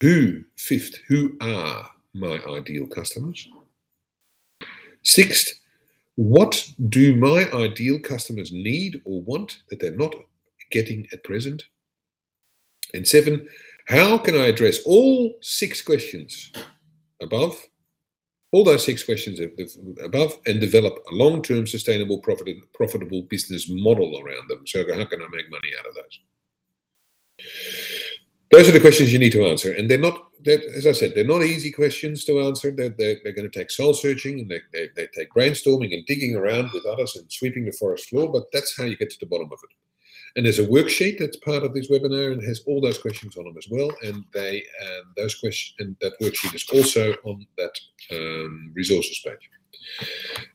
Who, fifth, who are my ideal customers? Sixth, what do my ideal customers need or want that they're not getting at present? And seven, how can I address all six questions above all those six questions above and develop a long-term sustainable profit, profitable business model around them. So how can i make money out of those? Those are the questions you need to answer. And they're not as i said they're not easy questions to answer. They're, they're, they're going to take soul searching and they, they, they take brainstorming and digging around with others and sweeping the forest floor but that's how you get to the bottom of it and there's a worksheet that's part of this webinar and has all those questions on them as well. And they and those questions and that worksheet is also on that um, resources page.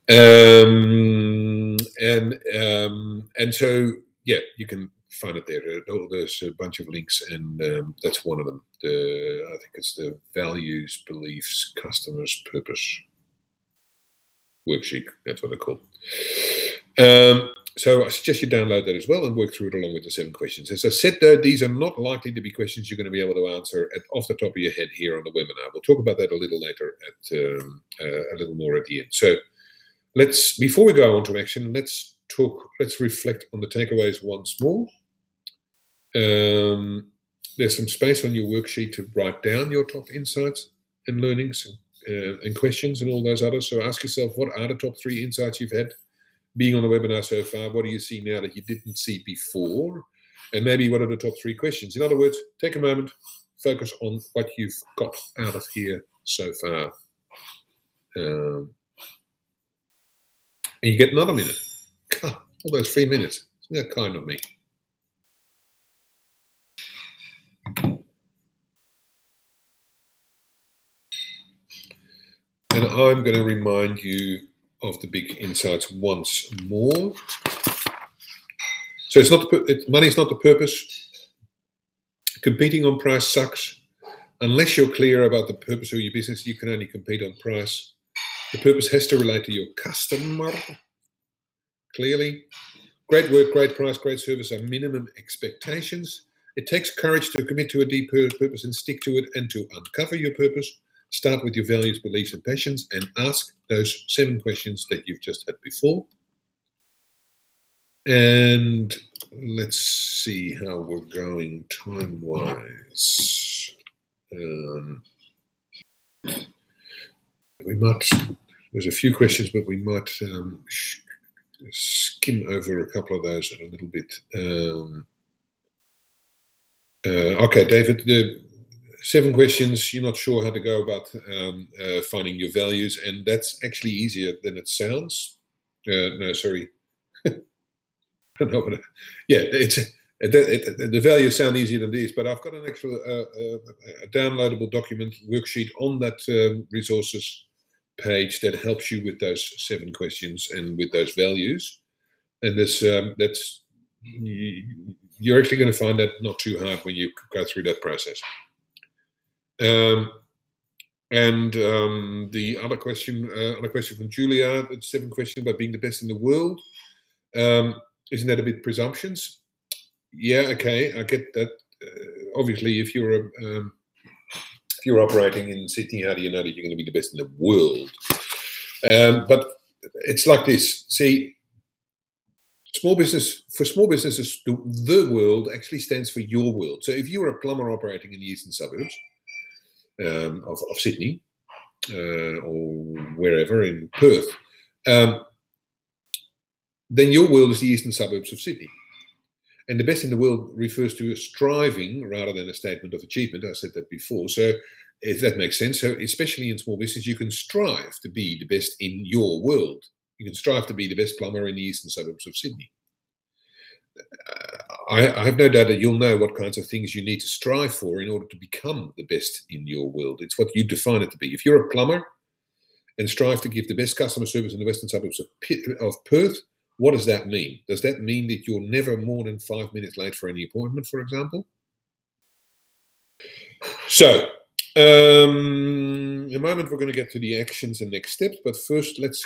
Um, and um, and so yeah, you can find it there. There's a bunch of links, and um, that's one of them. The I think it's the values, beliefs, customers, purpose worksheet. That's what they're called. Um, so I suggest you download that as well and work through it along with the seven questions. As I said, though, these are not likely to be questions you're going to be able to answer at, off the top of your head here on the webinar. We'll talk about that a little later, at um, uh, a little more at the end. So let's, before we go on to action, let's talk, let's reflect on the takeaways once more. Um, there's some space on your worksheet to write down your top insights and learnings uh, and questions and all those others. So ask yourself, what are the top three insights you've had being on the webinar so far, what do you see now that you didn't see before? And maybe what are the top three questions? In other words, take a moment, focus on what you've got out of here so far. Um, and you get another minute. God, all those three minutes. Isn't that kind of me? and I'm going to remind you of the big insights once more. So it's not the, it, money is not the purpose. Competing on price sucks. Unless you're clear about the purpose of your business, you can only compete on price. The purpose has to relate to your customer. Clearly, great work, great price, great service are minimum expectations. It takes courage to commit to a deep purpose and stick to it and to uncover your purpose. Start with your values, beliefs, and passions and ask those seven questions that you've just had before. And let's see how we're going time wise. Um, we might, there's a few questions, but we might um, skim over a couple of those a little bit. Um, uh, okay, David, the seven questions, you're not sure how to go about um, uh, finding your values, and that's actually easier than it sounds. Uh, no, sorry. yeah, it's it, it, the values sound easier than these, but I've got an extra uh, uh, downloadable document worksheet on that um, resources page that helps you with those seven questions and with those values. And this um, that's you're actually going to find that not too hard when you go through that process. Um, and um, the other question, uh, other question from Julia, the seventh question about being the best in the world. Um, isn't that a bit presumptions? Yeah, okay, I get that. Uh, obviously, if you're a, um, if you're operating in Sydney, how do you know that you're going to be the best in the world? Um, but it's like this. See, small business for small businesses, the, the world actually stands for your world. So if you're a plumber operating in the eastern suburbs um, of, of, Sydney uh, or wherever in Perth, um, then your world is the eastern suburbs of Sydney. And the best in the world refers to a striving rather than a statement of achievement. I said that before. So if that makes sense, so especially in small business, you can strive to be the best in your world. You can strive to be the best plumber in the eastern suburbs of Sydney. I, I, have no doubt that you'll know what kinds of things you need to strive for in order to become the best in your world. It's what you define it to be. If you're a plumber and strive to give the best customer service in the western suburbs of, of Perth, what does that mean? Does that mean that you're never more than five minutes late for any appointment, for example? So, um, in a moment, we're going to get to the actions and next steps, but first, let's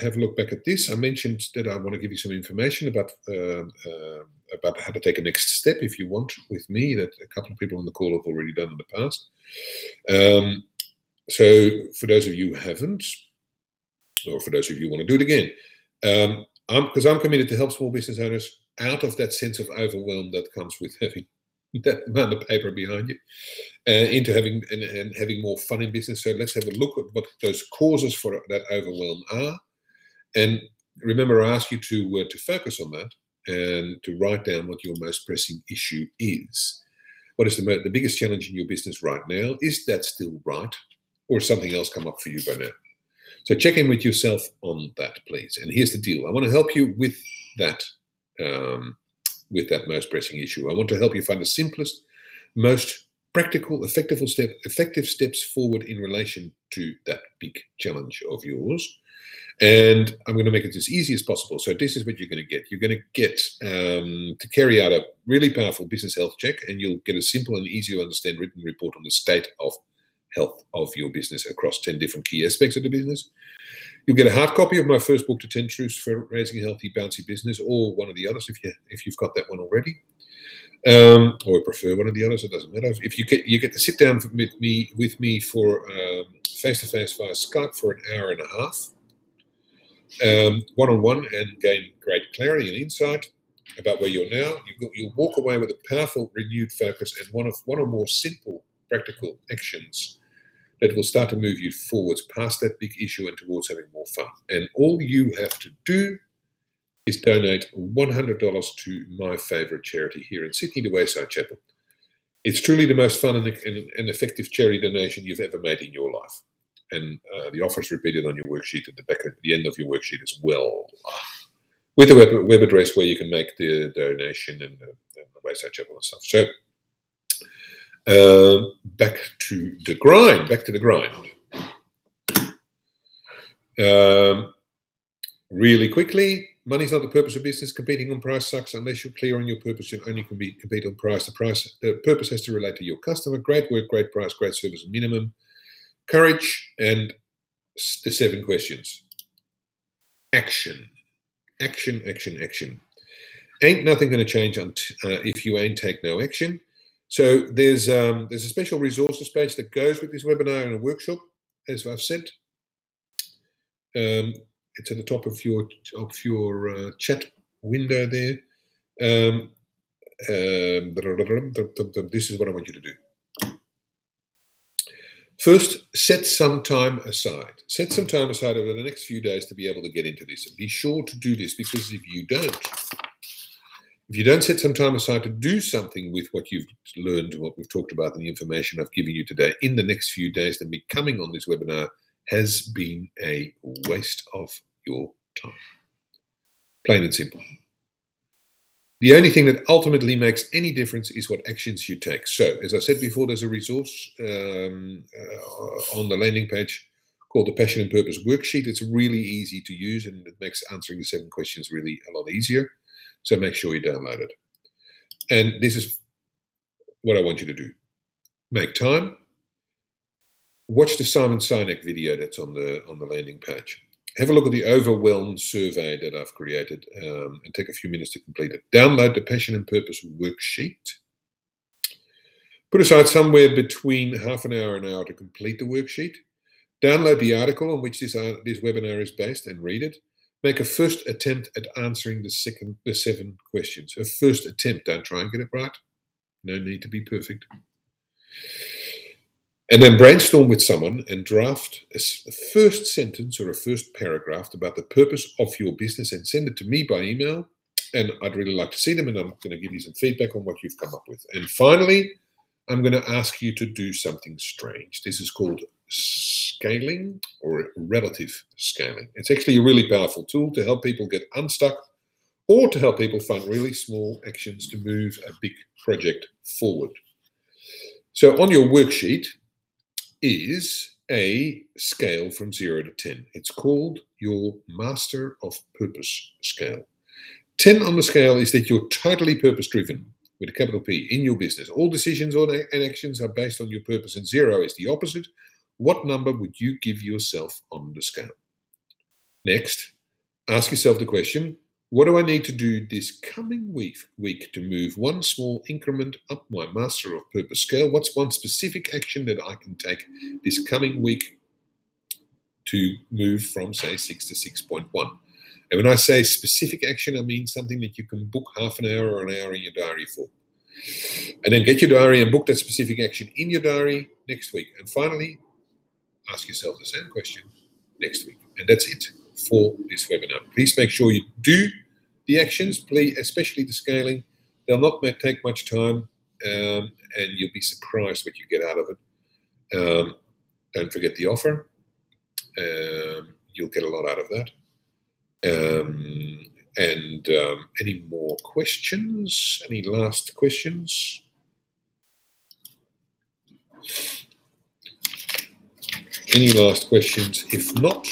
have a look back at this. I mentioned that I want to give you some information about uh, uh, about how to take a next step if you want with me. That a couple of people on the call have already done in the past. Um, so for those of you who haven't, or for those of you who want to do it again, um, I'm because I'm committed to help small business owners out of that sense of overwhelm that comes with having that amount of paper behind you uh, into having and, and, having more fun in business. So let's have a look at what those causes for that overwhelm are. And remember, I ask you to uh, to focus on that and to write down what your most pressing issue is. What is the the biggest challenge in your business right now? Is that still right, or something else come up for you by now? So check in with yourself on that, please. And here's the deal: I want to help you with that. Um, with that most pressing issue. I want to help you find the simplest, most practical, effective, step, effective steps forward in relation to that big challenge of yours. And I'm going to make it as easy as possible. So this is what you're going to get. You're going to get um, to carry out a really powerful business health check, and you'll get a simple and easy to understand written report on the state of health of your business across 10 different key aspects of the business. You'll get a hard copy of my first book, to 10 Truths for Raising a Healthy, Bouncy Business, or one of the others if you if you've got that one already. Um, or prefer one of the others, it doesn't matter. If you get you get to sit down with me with me for face to face via Skype for an hour and a half, one on one, and gain great clarity and insight about where you're now. You you'll walk away with a powerful, renewed focus and one of one or more simple, practical actions that will start to move you forwards past that big issue and towards having more fun. And all you have to do is donate $100 to my favorite charity here in Sydney, the Wayside Chapel. It's truly the most fun and, and, effective charity donation you've ever made in your life. And uh, the offer is repeated on your worksheet at the back at the end of your worksheet as well, with a web, web address where you can make the donation and, uh, and the Wayside Chapel and stuff. So uh, back to the grind, back to the grind. Um, really quickly, money's not the purpose of business. Competing on price sucks unless you're clear on your purpose. You only can be compete on price. The price, the purpose has to relate to your customer. Great work, great price, great service, minimum. Courage and the seven questions. Action, action, action, action. Ain't nothing going to change uh, if you ain't take no action. So there's um, there's a special resources page that goes with this webinar and a workshop, as I've said. Um, it's at the top of your of your uh, chat window there. Um, um, this is what I want you to do. First, set some time aside. Set some time aside over the next few days to be able to get into this. And be sure to do this because if you don't, if you don't set some time aside to do something with what you've learned, and what we've talked about, and the information I've given you today in the next few days, then becoming on this webinar has been a waste of your time. Plain and simple. The only thing that ultimately makes any difference is what actions you take. So, as I said before, there's a resource um, uh, on the landing page called the Passion and Purpose Worksheet. It's really easy to use and it makes answering the seven questions really a lot easier. So make sure you download it. And this is what I want you to do. Make time. Watch the Simon Sinek video that's on the on the landing page. Have a look at the overwhelmed survey that I've created um, and take a few minutes to complete it. Download the Passion and Purpose worksheet. Put aside somewhere between half an hour and an hour to complete the worksheet. Download the article on which this, uh, this webinar is based and read it. Make a first attempt at answering the second, the seven questions. A first attempt. Don't try and get it right. No need to be perfect. And then brainstorm with someone and draft a first sentence or a first paragraph about the purpose of your business and send it to me by email. And I'd really like to see them, and I'm going to give you some feedback on what you've come up with. And finally, I'm going to ask you to do something strange. This is called scaling or relative scaling. It's actually a really powerful tool to help people get unstuck or to help people find really small actions to move a big project forward. So on your worksheet is a scale from 0 to 10. It's called your Master of Purpose scale. 10 on the scale is that you're totally purpose driven with a capital P in your business. All decisions and actions are based on your purpose, and zero is the opposite. What number would you give yourself on the scale? Next, ask yourself the question what do I need to do this coming week, week to move one small increment up my Master of Purpose scale? What's one specific action that I can take this coming week to move from, say, 6 to 6.1? And when I say specific action, I mean something that you can book half an hour or an hour in your diary for. And then get your diary and book that specific action in your diary next week. And finally, ask yourself the same question next week. And that's it for this webinar. Please make sure you do the actions, please, especially the scaling. They'll not take much time, um, and you'll be surprised what you get out of it. Um, don't forget the offer. Um, you'll get a lot out of that. Um, and um, any more questions? Any last questions? Any last questions? If not,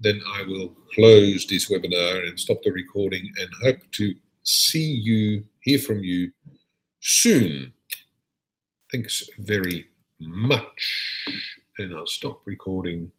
then I will close this webinar and stop the recording and hope to see you, hear from you soon. Thanks very much. And I'll stop recording